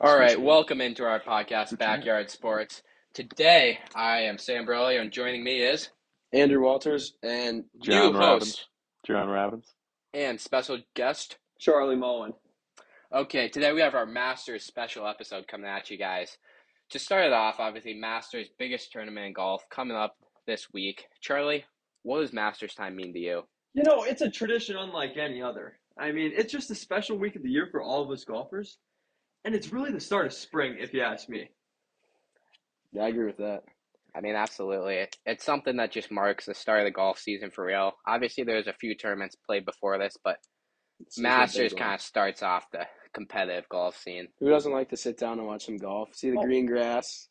All right, welcome into our podcast, Backyard Sports. Today, I am Sam Brolio, and joining me is Andrew Walters and John new Robbins. host John Robbins. and special guest. Charlie Moen. Okay, today we have our Masters special episode coming at you guys. To start it off, obviously, Masters biggest tournament in golf coming up this week. Charlie, what does Masters time mean to you? You know, it's a tradition unlike any other. I mean, it's just a special week of the year for all of us golfers. And it's really the start of spring, if you ask me. Yeah, I agree with that. I mean, absolutely. It, it's something that just marks the start of the golf season for real. Obviously, there's a few tournaments played before this, but It's Masters kind of starts off the competitive golf scene. Who doesn't like to sit down and watch some golf? See the Oh. green grass,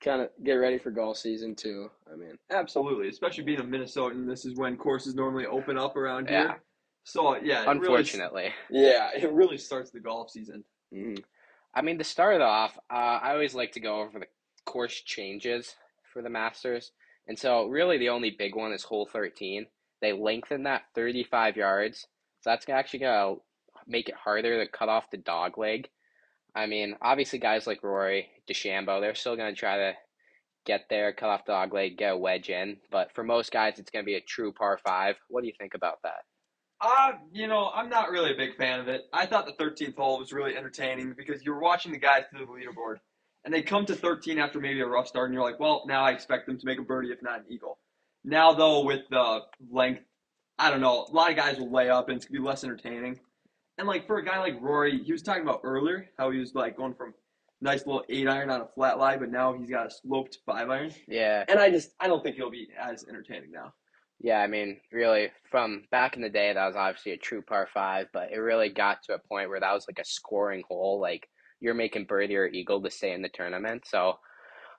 kind of get ready for golf season too. I mean, Absolutely. Especially being a Minnesotan, this is when courses normally open up around here. Yeah. So, yeah. It really, Unfortunately. yeah, it really starts the golf season. mhm. I mean, to start off, uh, I always like to go over the course changes for the Masters. And so, really, the only big one is hole 13. They lengthen that 35 yards. So, that's actually going to make it harder to cut off the dog leg. I mean, obviously, guys like Rory, DeChambeau, they're still going to try to get there, cut off the dog leg, get a wedge in. But for most guys, it's going to be a true par five. What do you think about that? Uh, you know, I'm not really a big fan of it. I thought the 13th hole was really entertaining because you were watching the guys through the leaderboard, and they come to 13 after maybe a rough start, and you're like, well, now I expect them to make a birdie, if not an eagle. Now, though, with the length, I don't know, a lot of guys will lay up, and it's gonna be less entertaining. And like for a guy like Rory, he was talking about earlier how he was like going from nice little eight iron on a flat lie, but now he's got a sloped five iron. Yeah. And I just I don't think he'll be as entertaining now. Yeah, I mean, really, from back in the day, that was obviously a true par five, but it really got to a point where that was like a scoring hole. Like you're making birdie or eagle to stay in the tournament. So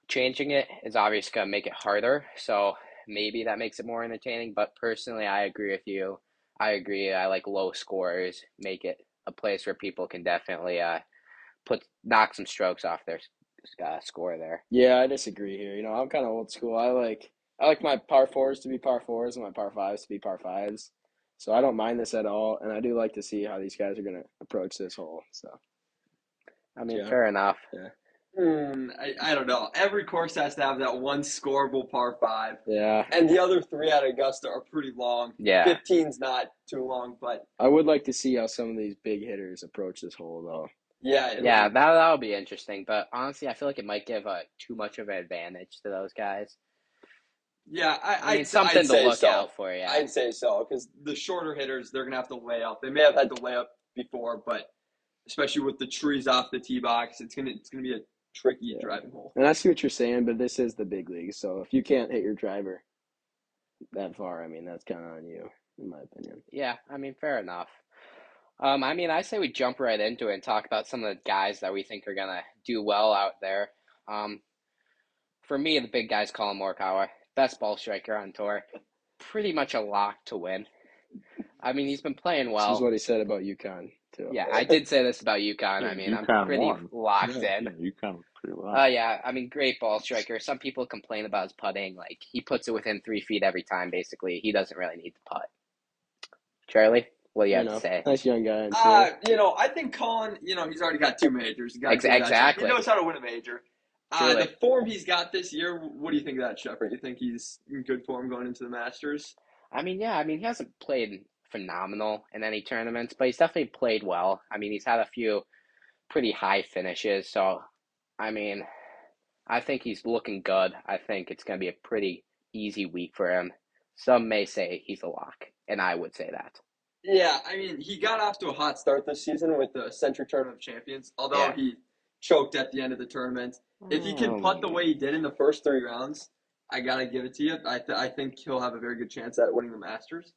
changing it is obviously going to make it harder. So maybe that makes it more entertaining. But personally, I agree with you. I agree. I like low scores, make it a place where people can definitely uh, put knock some strokes off their uh, score there. yeah, I disagree here. You know, I'm kind of old school. I like I like my par fours to be par fours and my par fives to be par fives. So I don't mind this at all, and I do like to see how these guys are gonna approach this hole. So I mean, Yeah. fair enough. Hmm, I, I don't know. Every course has to have that one scoreable par five. yeah, And the other three at Augusta are pretty long. Yeah. 15's not too long, but I would like to see how some of these big hitters approach this hole though. yeah. Yeah, that that'll be interesting. But honestly, I feel like it might give uh, too much of an advantage to those guys. Yeah. I, I mean, something I'd to look so. out for. Yeah, I'd say so because the shorter hitters, they're gonna have to lay up. They may have had to lay up before, but especially with the trees off the tee box, it's gonna it's gonna be a tricky Yeah. driving hole. And I see what you're saying, but this is the big league, so if you can't hit your driver that far, I mean that's kind of on you, in my opinion. yeah. I mean, fair enough. Um, I mean, I say we jump right into it and talk about some of the guys that we think are gonna do well out there. Um, for me, the big guys, Collin Morikawa, best ball striker on tour, pretty much a lock to win. I mean, he's been playing well. this is what he said about UConn too. Yeah, I did say this about UConn. I mean, I'm pretty won. locked yeah, in. Yeah, you come pretty well. Oh yeah, I mean, great ball striker. Some people complain about his putting. Like he puts it within three feet every time. Basically, he doesn't really need to putt. Charlie, what do you You have know, to say? nice young guy. I'm Uh, you know, I think Collin, you know, he's already got two majors. The guy Ex- can do exactly. He knows how to win a major. Uh, the form he's got this year, what do you think of that, Shepard? You think he's in good form going into the Masters? I mean, yeah, I mean, he hasn't played phenomenal in any tournaments, but he's definitely played well. I mean, he's had a few pretty high finishes. So, I mean, I think he's looking good. I think it's going to be a pretty easy week for him. Some may say he's a lock, and I would say that. Yeah, I mean, he got off to a hot start this season with the Sentry Tournament of Champions, although Yeah. he choked at the end of the tournament. If he can putt the way he did in the first three rounds, I gotta give it to you. I, th- I think he'll have a very good chance at winning the Masters.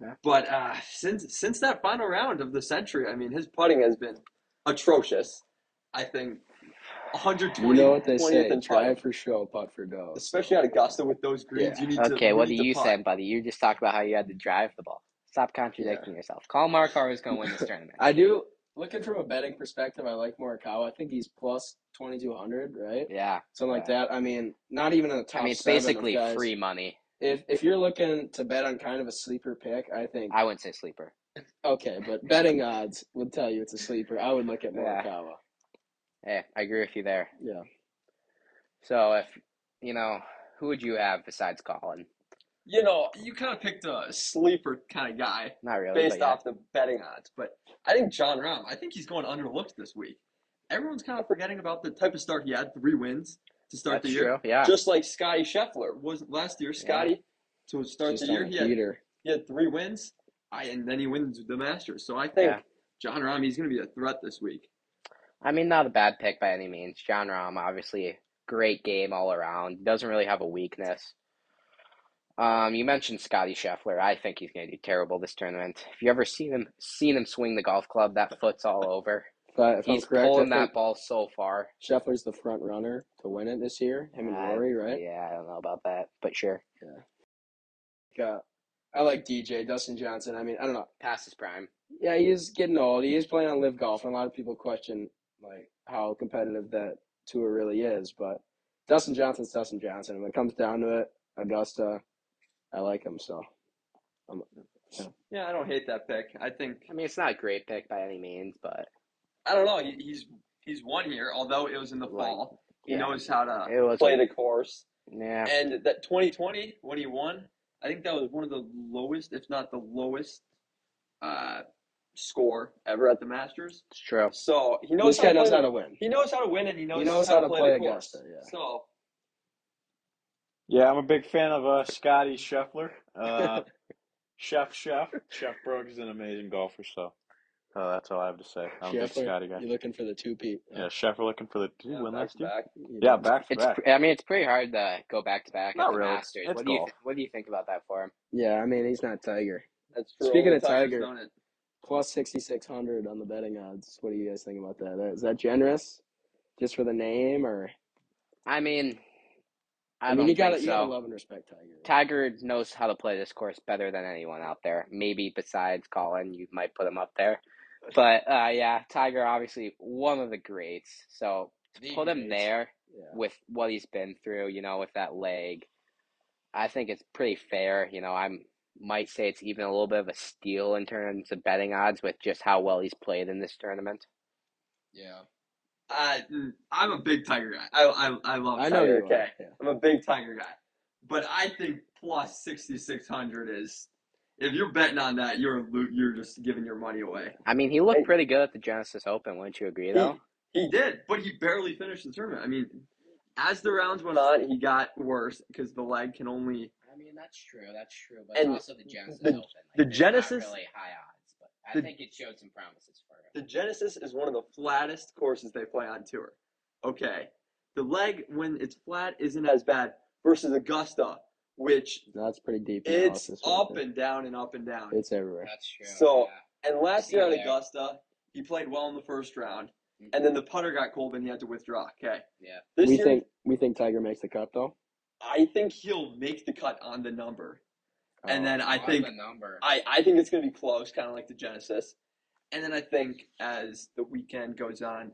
Yeah. But uh, since since that final round of the Sentry, I mean, his putting has been atrocious. I think 120. You know what they 20th say: in try for show, putt for dough. especially at Augusta with those greens. Yeah. You need to. Okay, you what do you say, buddy? You just talked about how you had to drive the ball. Stop contradicting yourself. Collin Morikawa is going to win this tournament. I do. Looking from a betting perspective, I like Morikawa. I think he's plus twenty two hundred, right? Yeah, Something like that. I mean, not even in the top. I mean it's basically free money. If if you're looking to bet on kind of a sleeper pick, I think I wouldn't say sleeper. okay, but betting odds would tell you it's a sleeper. I would look at Yeah. Morikawa. Hey, I agree with you there. Yeah. So if you know, who would you have besides Collin? You know, you kind of picked a sleeper kind of guy Not really. based but yeah. off the betting odds, but I think Jon Rahm. I think he's going underlooked this week. Everyone's kind of forgetting about the type of start he had, three wins to start That's the year, true. Yeah. just like Scottie Scheffler was last year. Scottie to start Just the year, he had, he had three wins, I, and then he wins the Masters. So I think Yeah. Jon Rahm he's going to be a threat this week. I mean, not a bad pick by any means. Jon Rahm, obviously, great game all around. Doesn't really have a weakness. Um, you mentioned Scottie Scheffler. I think he's going to do terrible this tournament. If you ever seen him, seen him swing the golf club, that foot's all over. If He's correct, pulling that ball so far. Scheffler's the front runner to win it this year. Him and Uh, Rory, right? Yeah, I don't know about that, but sure. Uh, I like DJ Dustin Johnson. I mean, I don't know. Past his prime. Yeah, he's getting old. He is playing on LIV golf, and a lot of people question like how competitive that tour really is. But Dustin Johnson's Dustin Johnson. When it comes down to it, Augusta, I like him. So Yeah, I don't hate that pick. I think I mean, it's not a great pick by any means, but I don't know. He, he's he's won here, although it was in the Right. fall. He yeah. knows how to It was play a- the course. yeah. And that 2020 when he won, I think that was one of the lowest, if not the lowest, uh, score ever at the Masters. It's true. So he knows this how guy to knows how to win. He knows how to win, and he knows, knows how to play the course. Augusta, yeah. So Yeah, I'm a big fan of uh, Scottie Scheffler. Uh, Chef Chef. Chef Brooks is an amazing golfer, so uh, that's all I have to say. I'm a big Scottie guy. You're looking for the two Pete. Yeah, Scheffler looking for the did he yeah, win back last to year? back. Yeah, back to It's. back. pr- I mean, it's pretty hard to go back to back at Not the really. Masters. It's What do you th- What do you think about that for him? Yeah, I mean he's not Tiger. That's for Speaking of the Tigers Tiger- Plus sixty six hundred on the betting odds. What do you guys think about that? Is that generous? Just for the name, or I mean, I, I, mean don't you gotta think you so. gotta love and respect Tiger. Tiger knows how to play this course better than anyone out there. Maybe besides Collin, you might put him up there. But uh, yeah, Tiger obviously one of the greats. So to The put him greats. there Yeah. with what he's been through, you know, with that leg, I think it's pretty fair. You know, I'm might say it's even a little bit of a steal in terms of betting odds with just how well he's played in this tournament. Yeah. I, I'm a big Tiger guy. I I, I love I know Tiger. you okay, are. Yeah. I'm a big Tiger guy, but I think plus 6600 is. If you're betting on that, you're you're just giving your money away. I mean, he looked pretty good at the Genesis Open, wouldn't you agree though? He did, but he barely finished the tournament. I mean, as the rounds went on, he got worse because the leg can only. I mean, that's true. That's true. But And also the Genesis the- Open. Like, the Genesis- not really high odds, but I the- think it showed some promises for him. The Genesis is one of the flattest courses they play on tour. Okay, the leg when it's flat isn't as bad versus Augusta, which That's pretty deep. it's analysis right up and down and up and down. It's everywhere. That's true. So- yeah. And last year at. Augusta, he played well in the first round, Mhm. and then the putter got cold and he had to withdraw. Okay. Yeah. This we year, think we think Tiger makes the cut though. I think he'll make the cut on the number, and Oh. then I think the number. I, I think it's going to be close, kind of like the Genesis. And then I think as the weekend goes on,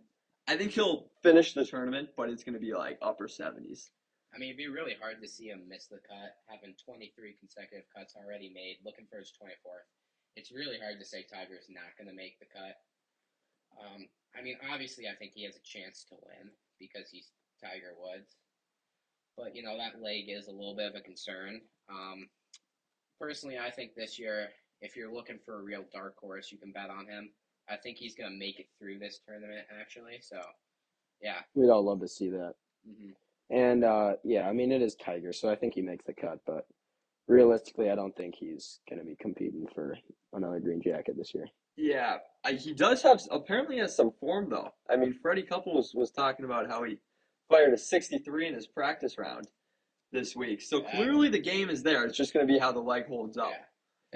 I think he'll finish the tournament, but it's going to be like upper 70s. I mean, it'd be really hard to see him miss the cut, having 23 consecutive cuts already made, looking for his 24th. It's really hard to say Tiger's not going to make the cut. Um, I mean, obviously, I think he has a chance to win because he's Tiger Woods. But, you know, that leg is a little bit of a concern. Um, personally, I think this year, if you're looking for a real dark horse, you can bet on him. I think he's going to make it through this tournament, actually. So, yeah. We'd all love to see that. hmm And uh, yeah, I mean it is Tiger, so I think he makes the cut. But realistically, I don't think he's going to be competing for another green jacket this year. Yeah, I, he does have, apparently has some form, though. I mean, Freddie Couples was talking about how he fired a 63 in his practice round this week. So Yeah. clearly the game is there. It's just going to be how the leg holds up. Yeah.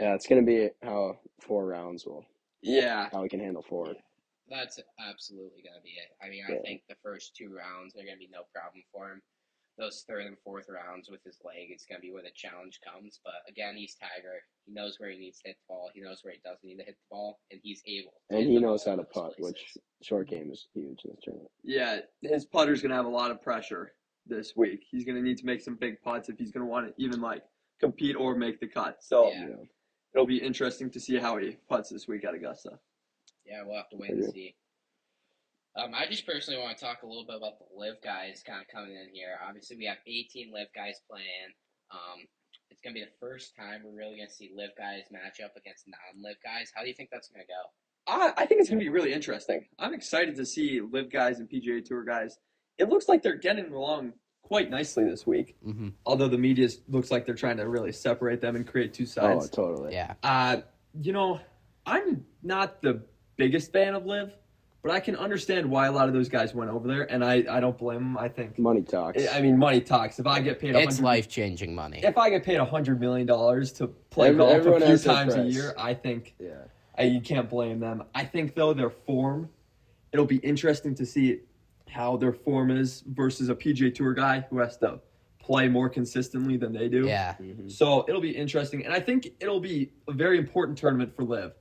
Yeah, it's going to be how four rounds will Yeah. how he can handle four. That's absolutely going to be it. I mean, Yeah. I think the first two rounds are going to be no problem for him. Those third and fourth rounds with his leg, it's going to be where the challenge comes. But again, he's Tiger. He knows where he needs to hit the ball. He knows where he doesn't need to hit the ball, and he's able. to And he knows how to putt, which short game is huge in this tournament. Yeah, his putter's gonna have a lot of pressure this week. He's gonna need to make some big putts if he's gonna want to even like compete or make the cut. So Yeah. Yeah. It'll be interesting to see how he puts this week at Augusta. Yeah, we'll have to wait and see. Um, I just personally want to talk a little bit about the LIV guys kind of coming in here. Obviously, we have 18 LIV guys playing. Um, it's gonna be the first time we're really gonna see LIV guys match up against non-LIV guys. How do you think that's gonna go? I, I think it's going to be really interesting. I'm excited to see LIV guys and PGA Tour guys. It looks like they're getting along quite nicely this week. Mm-hmm. Although the media looks like they're trying to really separate them and create two sides. totally. Yeah. Uh, you know, I'm not the biggest fan of LIV, but I can understand why a lot of those guys went over there, and I, I don't blame them. I think. Money talks. I mean, money talks. If I get paid, a It's life changing money. If I get paid a hundred million dollars to play Every- golf a few times a year, I think yeah. uh, you can't blame them. I think though their form, it'll be interesting to see how their form is versus a PGA Tour guy who has to play more consistently than they do. Yeah. Mhm. So it'll be interesting, and I think it'll be a very important tournament for LIV,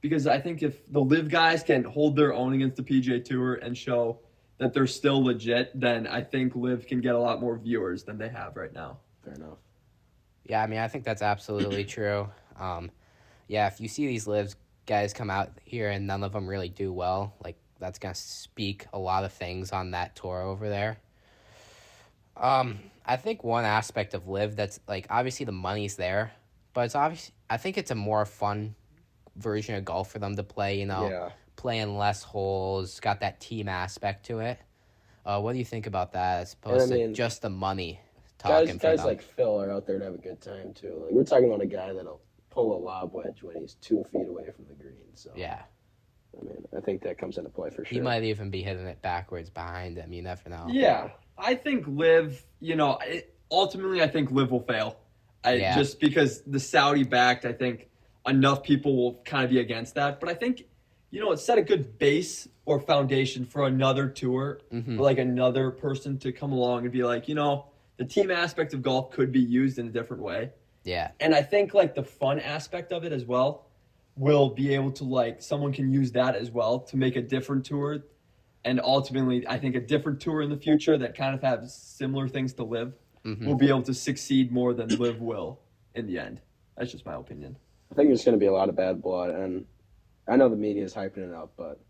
because I think if the LIV guys can hold their own against the PGA Tour and show that they're still legit, then I think LIV can get a lot more viewers than they have right now. Fair enough. Yeah, I mean, I think that's absolutely true. Um, yeah, if you see these lives guys come out here and none of them really do well, like that's gonna speak a lot of things on that tour over there. Um, I think one aspect of LIV that's like obviously the money's there, but it's obviously I think it's a more fun version of golf for them to play. You know, Yeah. playing less holes, got that team aspect to it. Uh, what do you think about that as opposed mean, to just the money talking Guys, guys them? like Phil are out there to have a good time too. Like we're talking about a guy that'll pull a lob wedge when he's two feet away from the green. So yeah. I mean, I think that comes into play for sure. He might even be hitting it backwards behind him. You never know. Yeah, I think LIV. You know, it, ultimately, I think LIV will fail. I, Yeah. Just because the Saudi backed, I think enough people will kind of be against that. But I think, you know, it set a good base or foundation for another tour, Mhm. like another person to come along and be like, you know, the team aspect of golf could be used in a different way. Yeah. And I think like the fun aspect of it as well will be able to like someone can use that as well to make a different tour and ultimately I think a different tour in the future that kind of have similar things to LIV hmm will be able to succeed more than LIV will in the end. That's just my opinion. I think there's going to be a lot of bad blood, and I know the media is hyping it up, but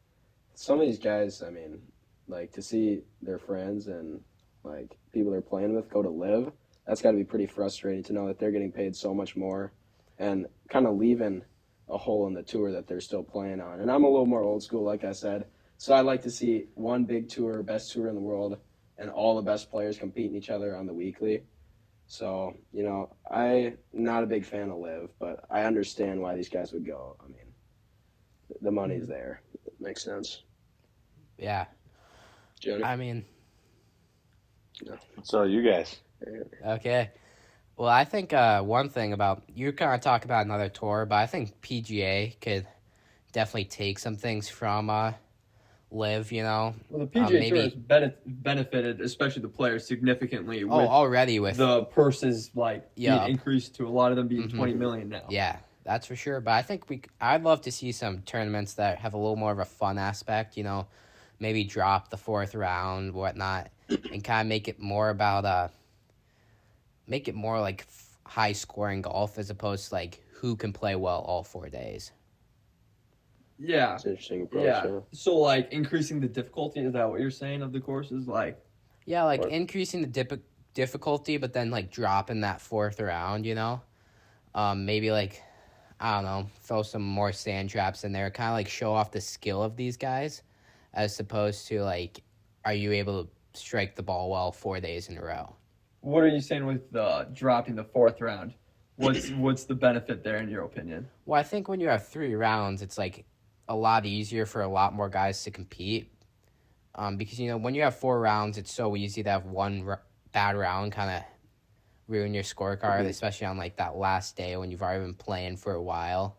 some of these guys, I mean, like to see their friends and like people they're playing with go to LIV, that's got to be pretty frustrating to know that they're getting paid so much more, and kind of leaving a hole in the tour that they're still playing on. And I'm a little more old school, like I said, so I like to see one big tour, best tour in the world, and all the best players competing each other on the weekly. So, you know, I'm not a big fan of LIV, but I understand why these guys would go. I mean, the money's there. It makes sense. Yeah. Jonah? I mean, So you guys, okay. Well, I think uh, one thing about you're kind of talk about another tour, but I think PGA could definitely take some things from uh, LIV. You know, Well, the PGA maybe- Tour has bene- benefited, especially the players, significantly oh, with already with the purses like Yeah. increased to a lot of them being Mhm. 20 million now. Yeah, that's for sure. But I think we, I'd love to see some tournaments that have a little more of a fun aspect. You know, maybe drop the fourth round, whatnot, and kind of make it more about uh, make it more like f- high scoring golf as opposed to like who can play well all four days. Yeah. It's an interesting approach. Yeah. Yeah. So like increasing the difficulty is that what you're saying of the courses? Like Yeah, like Or- increasing the dip- difficulty, but then like dropping that fourth round. You know, um, maybe like I don't know, throw some more sand traps in there, kind of like show off the skill of these guys, as opposed to like, are you able to strike the ball well four days in a row? What are you saying with uh, dropping the fourth round? What's what's the benefit there in your opinion? Well, I think when you have three rounds, it's like a lot easier for a lot more guys to compete. Um, because you know when you have four rounds, it's so easy to have one r- bad round kind of ruin your scorecard, especially on like that last day when you've already been playing for a while.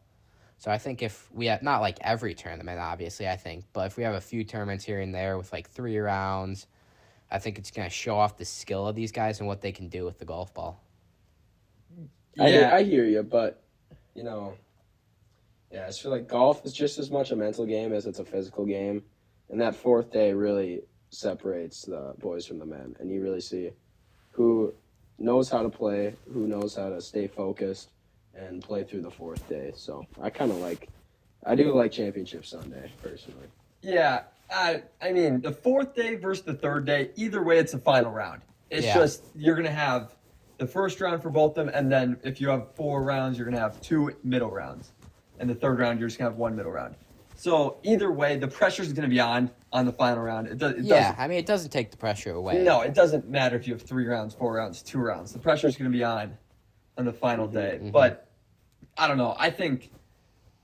So I think if we have not like every tournament, obviously, I think, but if we have a few tournaments here and there with like three rounds, I think it's gonna show off the skill of these guys and what they can do with the golf ball. I, hear, I hear you, but, you know, yeah, I just feel like golf is just as much a mental game as it's a physical game. And that fourth day really separates the boys from the men. And you really see who knows how to play, who knows how to stay focused and play through the fourth day. So I kind of like, I do like Championship Sunday, personally. Yeah, Uh, I mean, the fourth day versus the third day, either way, it's a final round. It's Yeah. just you're gonna have the first round for both of them, and then if you have four rounds, you're gonna have two middle rounds, and the third round you're just gonna have one middle round. So either way, the pressure is gonna be on on the final round. It, does, it Yeah, doesn't. I mean, it doesn't take the pressure away. No, it doesn't matter if you have three rounds, four rounds, two rounds. The pressure is going to be on on the final day. mhm. But I don't know. I think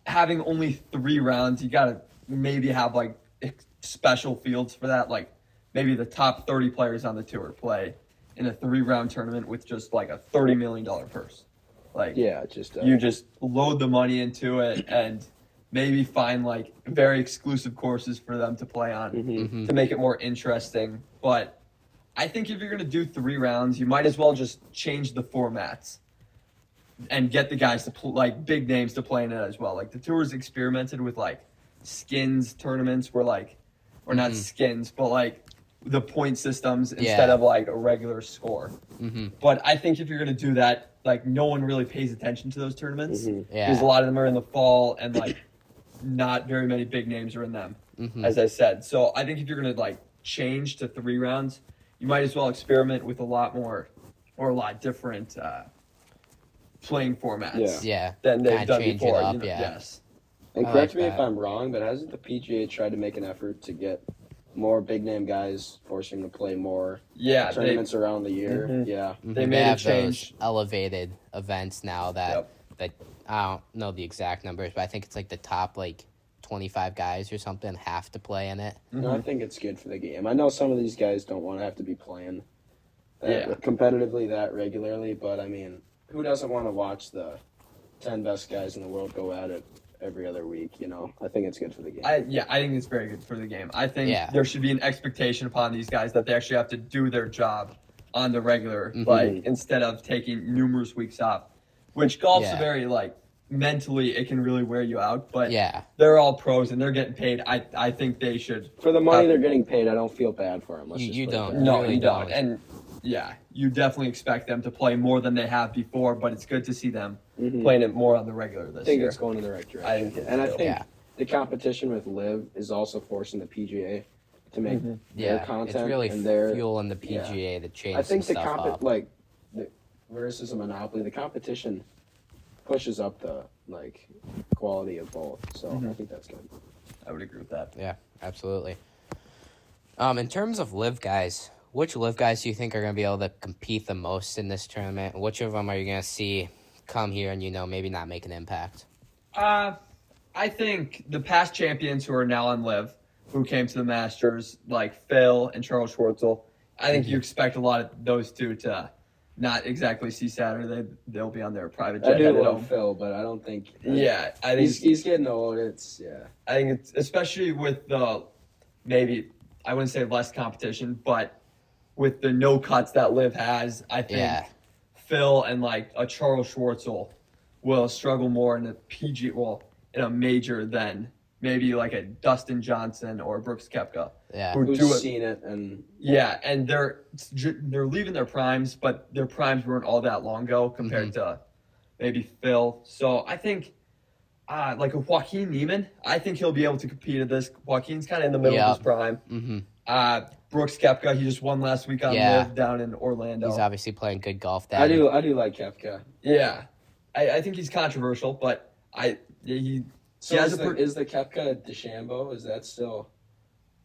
having only three rounds, you got to maybe have like ex- special fields for that. Like maybe the top 30 players on the tour play in a three round tournament with just like a $30 million purse. Like, Yeah, just uh, you just load the money into it and maybe find like very exclusive courses for them to play on mhm. Mhm. to make it more interesting. But I think if you're going to do three rounds, you might as well just change the formats and get the guys to pl- like big names to play in it as well. Like the tours experimented with like skins tournaments where like or not Mhm. skins, but like the point systems Yeah. instead of like a regular score. hmm But I think if you're going to do that, like no one really pays attention to those tournaments Mhm. Yeah. because a lot of them are in the fall and like not very many big names are in them hmm as I said. So I think if you're gonna like change to three rounds, you might as well experiment with a lot more or a lot different uh, playing formats Yeah. than they've Kinda done change it before. up, you know? yeah. Yes. And I correct like me if. I'm wrong, but hasn't the PGA tried to make an effort to get more big name guys, forcing to play more Yeah. They, tournaments around the year? Mhm. Yeah, They Mhm. made a have change. those elevated events now that Yep. that I don't know the exact numbers, but I think it's like the top like twenty five guys or something have to play in it. no, I Mhm. think it's good for the game. I know some of these guys don't want to have to be playing that Yeah. competitively that regularly, but I mean, who doesn't want to watch the ten best guys in the world go at it every other week? You know, I think it's good for the game. I, yeah, I think it's very good for the game. I think Yeah. there should be an expectation upon these guys that they actually have to do their job on the regular, Mhm. like instead of taking numerous weeks off. Which golf's Yeah. very like mentally, it can really wear you out. But Yeah. they're all pros and they're getting paid. I I think they should. for the money Uh, they're getting paid, I don't feel bad for them. Let's You- you don't. that No, really you don't. don't. And yeah, you definitely expect them to play more than they have before. But it's good to see them Mhm. playing it more on the regular this year. I think year. it's going in the right I direction. think it and I think Yeah. the competition with LIV is also forcing the PGA to make Mhm. their Yeah. content It's really and their. fueling the PGA to change I think some the stuff comp up. like the, versus a monopoly, the competition pushes up the like quality of both. So I Mhm. think that's good. I would agree with that. Yeah, absolutely. Um, in terms of LIV guys, which LIV guys do you think are going to be able to compete the most in this tournament? Which of them are you going to see come here and you know maybe not make an impact? Uh, I think the past champions who are now on LIV, who came to the Masters, like Phil and Charles Schwartzel, I think Mm-hmm. you expect a lot of those two to not exactly see Saturday. They'll be on their private jet I do love home. Phil, but I don't think. Yeah, I think he's he's getting old. It's yeah. I think it's especially with the maybe I wouldn't say less competition, but with the no cuts that LIV has, I think Yeah. Phil and like a Charles Schwartzel will struggle more in a PG well in a major than maybe like a Dustin Johnson or Brooks Koepka. Yeah. Who Who's do it? seen it and Yeah, and they're they're leaving their primes, but their primes weren't all that long ago compared to maybe Phil. So I think. Uh, like a Joaquin Niemann, I think he'll be able to compete at this. Joaquin's kind of in the middle Yeah. of his prime. hmm Uh, Brooks Koepka, he just won last week on Yeah. LIV down in Orlando. He's obviously playing good golf. That I do I do like Koepka. Yeah, I, I think he's controversial, but I he So has is, a the, per- is the Koepka DeChambeau? Is that still?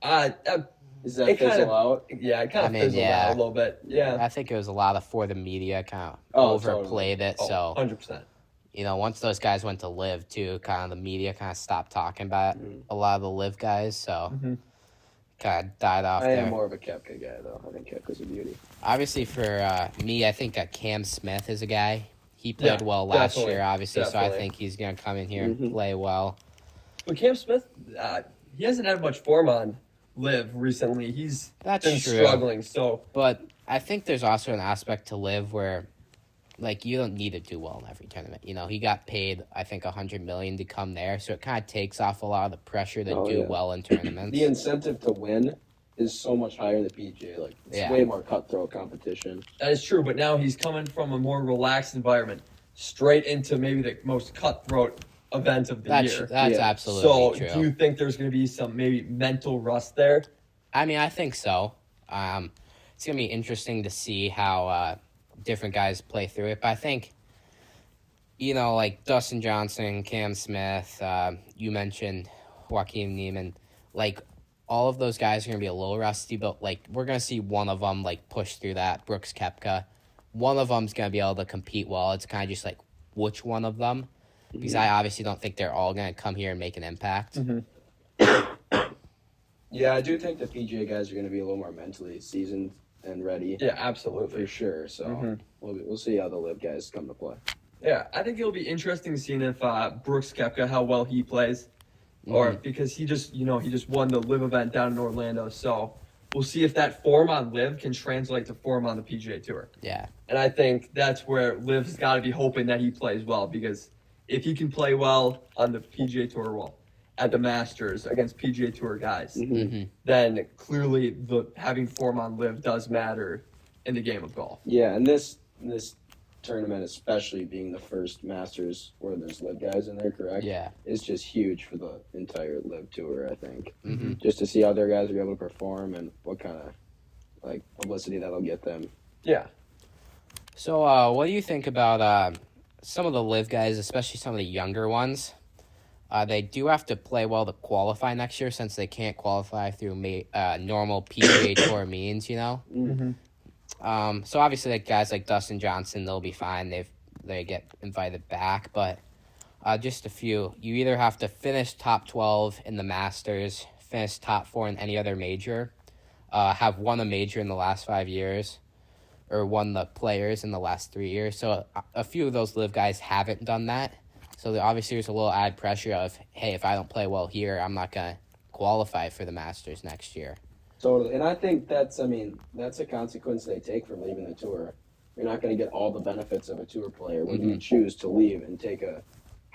uh, uh Is that It fizzle kind of- out? yeah, it kind I of mean, fizzled yeah. out a little bit. Yeah, I think it was a lot of for the media kind of Oh, overplayed it. So hundred percent. you know, once those guys went to LIV too, kind of the media kind of stopped talking about Mhm. a lot of the LIV guys. So Mhm. Kind of died off I there. am more of a Koepka guy though. I think Koepka's a beauty. Obviously, for uh, me, I think uh, Cam Smith is a guy. He played Yeah, well last definitely, year, obviously, so I think he's going to come in here and Mhm. play well. But Cam Smith, uh, he hasn't had much form on LIV recently. He's That's been true. struggling. So But I think there's also an aspect to LIV where, like, you don't need to do well in every tournament. You know, he got paid, I think, a hundred million to come there, so it kind of takes off a lot of the pressure to Oh, do yeah. well in tournaments. The incentive to win is so much higher in the PGA. Like it's Yeah. way more cutthroat competition. that is true. But now he's coming from a more relaxed environment, straight into maybe the most cutthroat event of the That's year. that's Yeah. absolutely So, true. do you think there's going to be some maybe mental rust there? I mean, I think so. Um, it's gonna be interesting to see how uh, different guys play through it. But I think, you know, like Dustin Johnson, Cam Smith, uh, you mentioned Joaquin Niemann, like all of those guys are gonna be a little rusty. But like we're gonna see one of them like push through that. Brooks Koepka, one of them's gonna be able to compete well. It's kind of just like which one of them, because I obviously don't think they're all gonna come here and make an impact. Yeah, I do think the PGA guys are going to be a little more mentally seasoned and ready Yeah, for absolutely. sure. So Mhm. we'll, we'll see how the LIV guys come to play. Yeah, I think it'll be interesting seeing if uh, Brooks Koepka how well he plays, or because he just you know he just won the LIV event down in Orlando, so we'll see if that form on LIV can translate to form on the PGA Tour. Yeah, And I think that's where LIV's got to be hoping that he plays well because if he can play well on the PGA Tour, well, at the Masters against PGA Tour guys, hmm then clearly the having form on LIV does matter in the game of golf. Yeah, and this this tournament, especially being the first Masters where there's LIV guys in there, correct? yeah. is just huge for the entire LIV tour. I think hmm just to see how their guys are able to perform and what kind of like publicity that'll get them. Yeah. So, uh, what do you think about uh, some of the LIV guys, especially some of the younger ones? Uh, they do have to play well to qualify next year since they can't qualify through ma- uh, normal PGA Tour means, you know. Mm-hmm. Um, so obviously, like guys like Dustin Johnson, they'll be fine. They they get invited back, but uh, just a few. You either have to finish top twelve in the Masters, finish top four in any other major, uh, have won a major in the last five years, or won the Players in the last three years. So a, a few of those LIV guys haven't done that. So there, obviously, there's a little added pressure of, hey, if I don't play well here, I'm not gonna qualify for the Masters next year. Totally, and I think that's I mean that's a consequence they take from leaving the tour. You're not going to get all the benefits of a tour player when you choose to leave and take a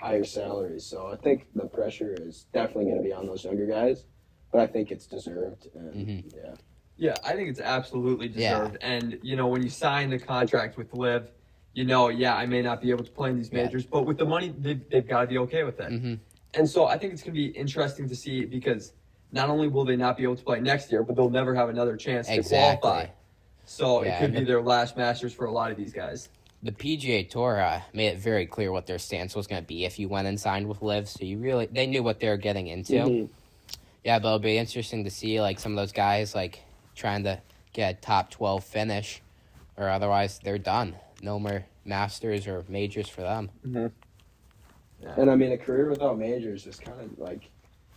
higher salary. So I think the pressure is definitely going to be on those younger guys, but I think it's deserved. And Mhm. yeah, Yeah, I think it's absolutely Yeah. deserved. And you know, when you sign the contract with LIV, you know, yeah, I may not be able to play in these Yeah. majors, but with the money, they've, they've got to be okay with it. hmm And so I think it's going to be interesting to see because not only will they not be able to play next year, but they'll never have another chance to Exactly. qualify. So Yeah, it could be the- their last Masters for a lot of these guys. the PGA Tour uh, made it very clear what their stance was going to be if you went and signed with LIV. So you really they knew what they were getting into. Mhm. Yeah, but it'll be interesting to see like some of those guys like trying to get a top twelve finish, or otherwise they're done. No more Masters or majors for them. and I mean a career without majors is kind of like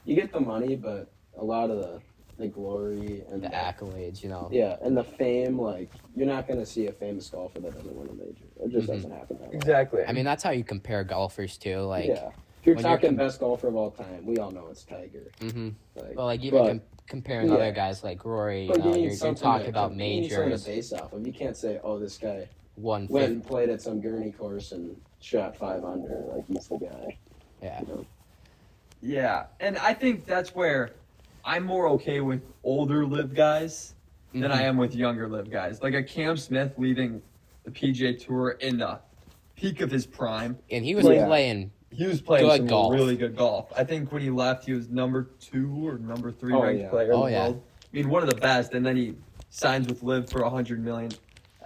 you get the money, but a lot of the the glory and The accolades, you know. Yeah, and the fame, like you're not going to see a famous golfer that doesn't win a major. It just Mhm. doesn't happen that way. Exactly. I mean, that's how you compare golfers too. Like, yeah, if you're when you're talking com- best golfer of all time, we all know it's Tiger. hmm Like, well, like even but- com- comparing yeah. other guys like Rory, you but know, you need you're, you're talking to- about you need something majors, to base off of. You can't say, "Oh, this guy one went and played at some gurney course and shot five under." Like he's the guy. Yeah. You know? yeah, and I think that's where I'm more okay with older LIV guys than I Mhm. am with younger LIV guys. Like a Cam Smith leaving the PGA Tour in the peak of his prime. And he was Yeah. playing. He was playing Good some golf. really good golf. I think when he left, he was number two or number three Oh, ranked yeah. player Oh, in the yeah. world. I mean, one of the best. And then he signs with LIV for a hundred million.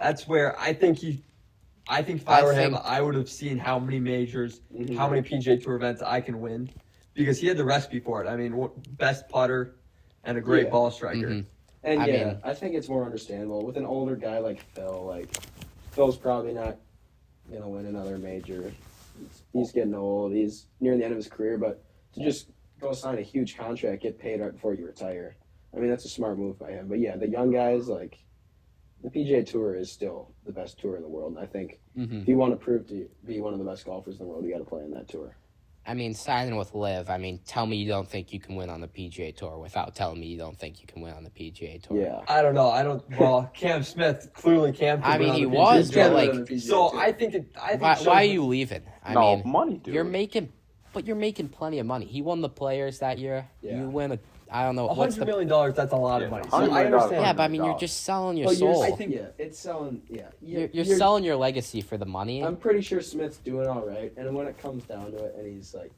That's where I think he. I think if I, I were think- him, I would have seen how many majors, Mhm. how many PGA Tour events I can win, because he had the recipe for it. I mean, what, best putter and a great Yeah. ball striker. Mhm. And I yeah, mean- I think it's more understandable with an older guy like Phil. Like Phil's probably not gonna win another major. He's, he's getting old. He's near the end of his career, but to just go sign a huge contract, get paid right before you retire. I mean, that's a smart move by him. But yeah, the young guys like the PGA Tour is still the best tour in the world. And I think Mhm. if you want to prove to be one of the best golfers in the world, you got to play in that tour. I mean, signing with LIV. I mean, tell me you don't think you can win on the PGA Tour without telling me you don't think you can win on the PGA Tour. Yeah. I don't know. I don't. Well, Cam Smith clearly Cam. could I mean, on he the was, PGA but, like- So I think it. I think Why, shows why are you leaving? I no mean, money, dude. you're making, but you're making plenty of money. He won the Players that year. Yeah. You win a, I don't know A what's the. million dollars. That's a lot of Yeah, money. So $100 I million understand. Yeah, but I mean, you're just selling your Well, you're- soul. I think yeah, it's selling. Yeah, you're, selling your legacy for the money. I'm pretty sure Smith's doing all right, and when it comes down to it, and he's like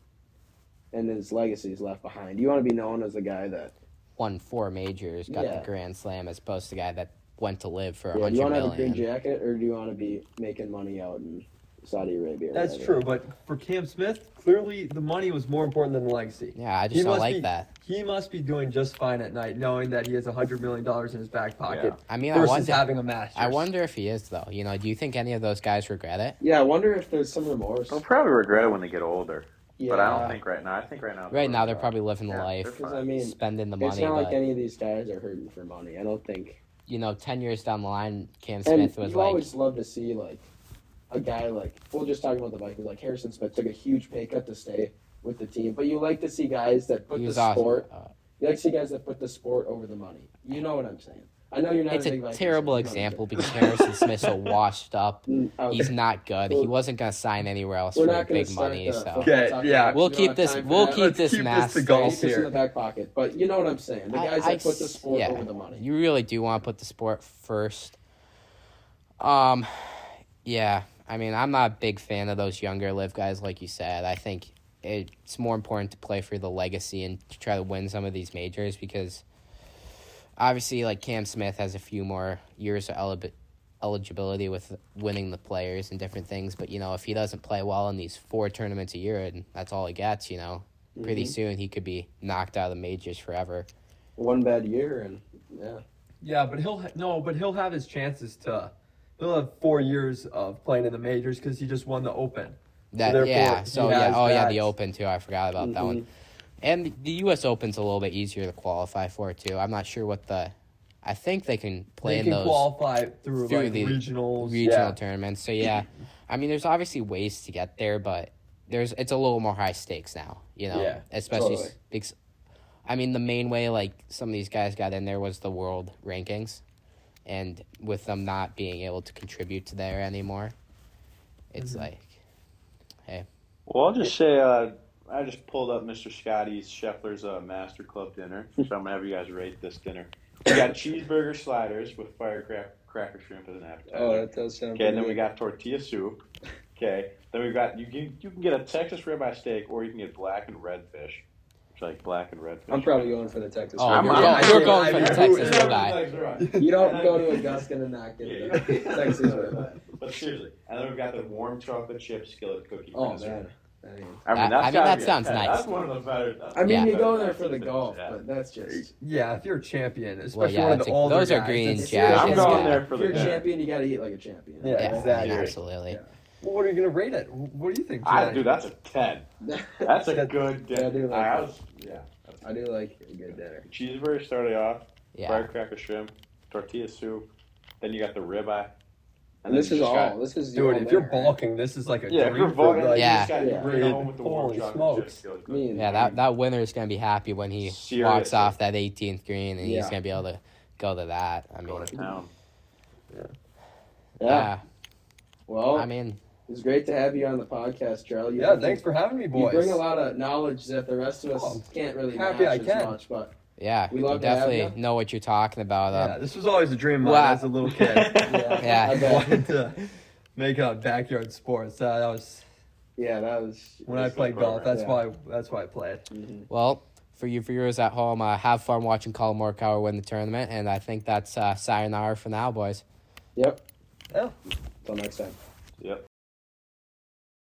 and his legacy is left behind. You want to be known as a guy that Won four majors, got Yeah. the Grand Slam, as opposed to the guy that went to LIV for a yeah, do you hundred want to have a green million. jacket or do you want to be making money out in Saudi Arabia? That's whatever? true, but for Cam Smith, clearly the money was more important than the legacy. Yeah, I He just don't must like be- that. He must be doing just fine at night, knowing that he has a hundred million dollars in his back pocket Yeah. I mean, I versus wonder. having a Masters. I wonder if he is though. You know, do you think any of those guys regret it? Yeah, I wonder if there's some remorse. They'll probably regret it when they get older. Yeah, But I don't think right now. I think right now. Right now, they're probably living the Yeah, life, they're because fine. I uh, mean, spending the money. it's money. not like any of these guys are hurting for money. I don't think. you know, ten years down the line, Cam And Smith was you like, always love to see like a guy like we'll just talk about the Vikings. Like Harrison Smith took a huge pay cut to stay with the team, but you like to see guys that put he the awesome. sport. Uh, You like to see guys that put the sport over the money. You know what I'm saying? I know you're not. it's a, a terrible fan, example because Harrison Smith's so washed up. Mm, okay. He's not good. He wasn't gonna sign anywhere else We're for not big money. the So Okay, yeah. we'll keep this. We'll that. keep Let's this keep this mass. to golf Keep in here. the back pocket. But you know what I'm saying? The guys I that put the sport yeah. over the money. You really do want to put the sport first. Um, yeah. I mean, I'm not a big fan of those younger LIV guys, like you said. I think it's more important to play for the legacy and to try to win some of these majors because obviously, like Cam Smith has a few more years of eli- eligibility with winning the players and different things. But you know, if he doesn't play well in these four tournaments a year and that's all he gets, you know, pretty Mhm. soon he could be knocked out of the majors forever. One bad year and yeah. Yeah, but he'll ha- no, but he'll have his chances to. He'll have four years of playing in the majors because he just won the Open. That therefore, yeah. So yeah. Oh yeah, the Open too. I forgot about that one. Mm-hmm. And the U.S. Open's a little bit easier to qualify for too. I'm not sure what the. I think they can play They in can those qualify through, through like the regionals. regional yeah. tournaments. So yeah, I mean, there's obviously ways to get there, but there's it's a little more high stakes now. You know, Yeah, especially totally. because, I mean, the main way like some of these guys got in there was the world rankings, and with them not being able to contribute to there anymore, it's Mhm. like hey. Well, I'll just say uh, I just pulled up Mr. Scottie's Scheffler's uh, Master Club dinner, so I'm gonna have you guys rate this dinner. We got cheeseburger sliders with firecracker cracker shrimp as an appetizer. Oh, that does sound. Good. Okay, and then we got tortilla soup. Okay, then we've got you can you can get a Texas ribeye steak or you can get black and red fish. Which I like black and red fish. I'm probably going for the Texas. oh, I'm- you're, I'm- going, I'm- you're going for the Texas I'm- ribeye. You don't go to Augusta and not get the Texas ribeye. But seriously, and then we've got the warm chocolate chip skillet cookie. Oh man. I mean, I mean, That- that's I mean, that be sounds 10. nice. That's one of the better. Uh, I mean, Yeah. you go there for the golf, yeah. but that's just. Yeah, if you're a champion, especially yeah, one of the a- older those are guys, green it's- If you're a jackets, I'm champion- going there for If the you're a champion, you got to eat like a champion. Yeah, Yeah, exactly. absolutely. Yeah. Well, what are you gonna rate it? What do you think? I Jay? do. That's a ten. That's a That- good Yeah, I dinner. do like I was, yeah. I do like a good dinner. Cheeseburger started off. Yeah. Firecracker shrimp, tortilla soup. Then you got the ribeye. And this is all. got- This is Dude, if you're dinner. bulking, this is like a Yeah, if dream you're bulking, like, Yeah. you just Yeah. to bring home with the warm Holy smokes. chip skillet I mean. Yeah, that that winner is gonna be happy when he walks off that 18th green and he's gonna be able to go to that. I Go to town. Yeah. yeah. Well, I mean, it's great to have you on the podcast, Charlie. You Yeah, thanks for having me, boys. You bring a lot of knowledge that the rest of us Oh, can't really happy match I as can. much. But yeah, We love to have definitely know what you're talking about. yeah, Um, this was always a dream of mine Well, as a little kid. Yeah. I I wanted to make a backyard sports. That, that was yeah, that was. when I played golf. program, That's yeah. why. That's why I played. Mhm. well, for you viewers at home, uh, have fun watching Collin Morikawa win the tournament, and I think that's uh, sayonara for now, boys. Yep. Yeah. Until next time. Yep.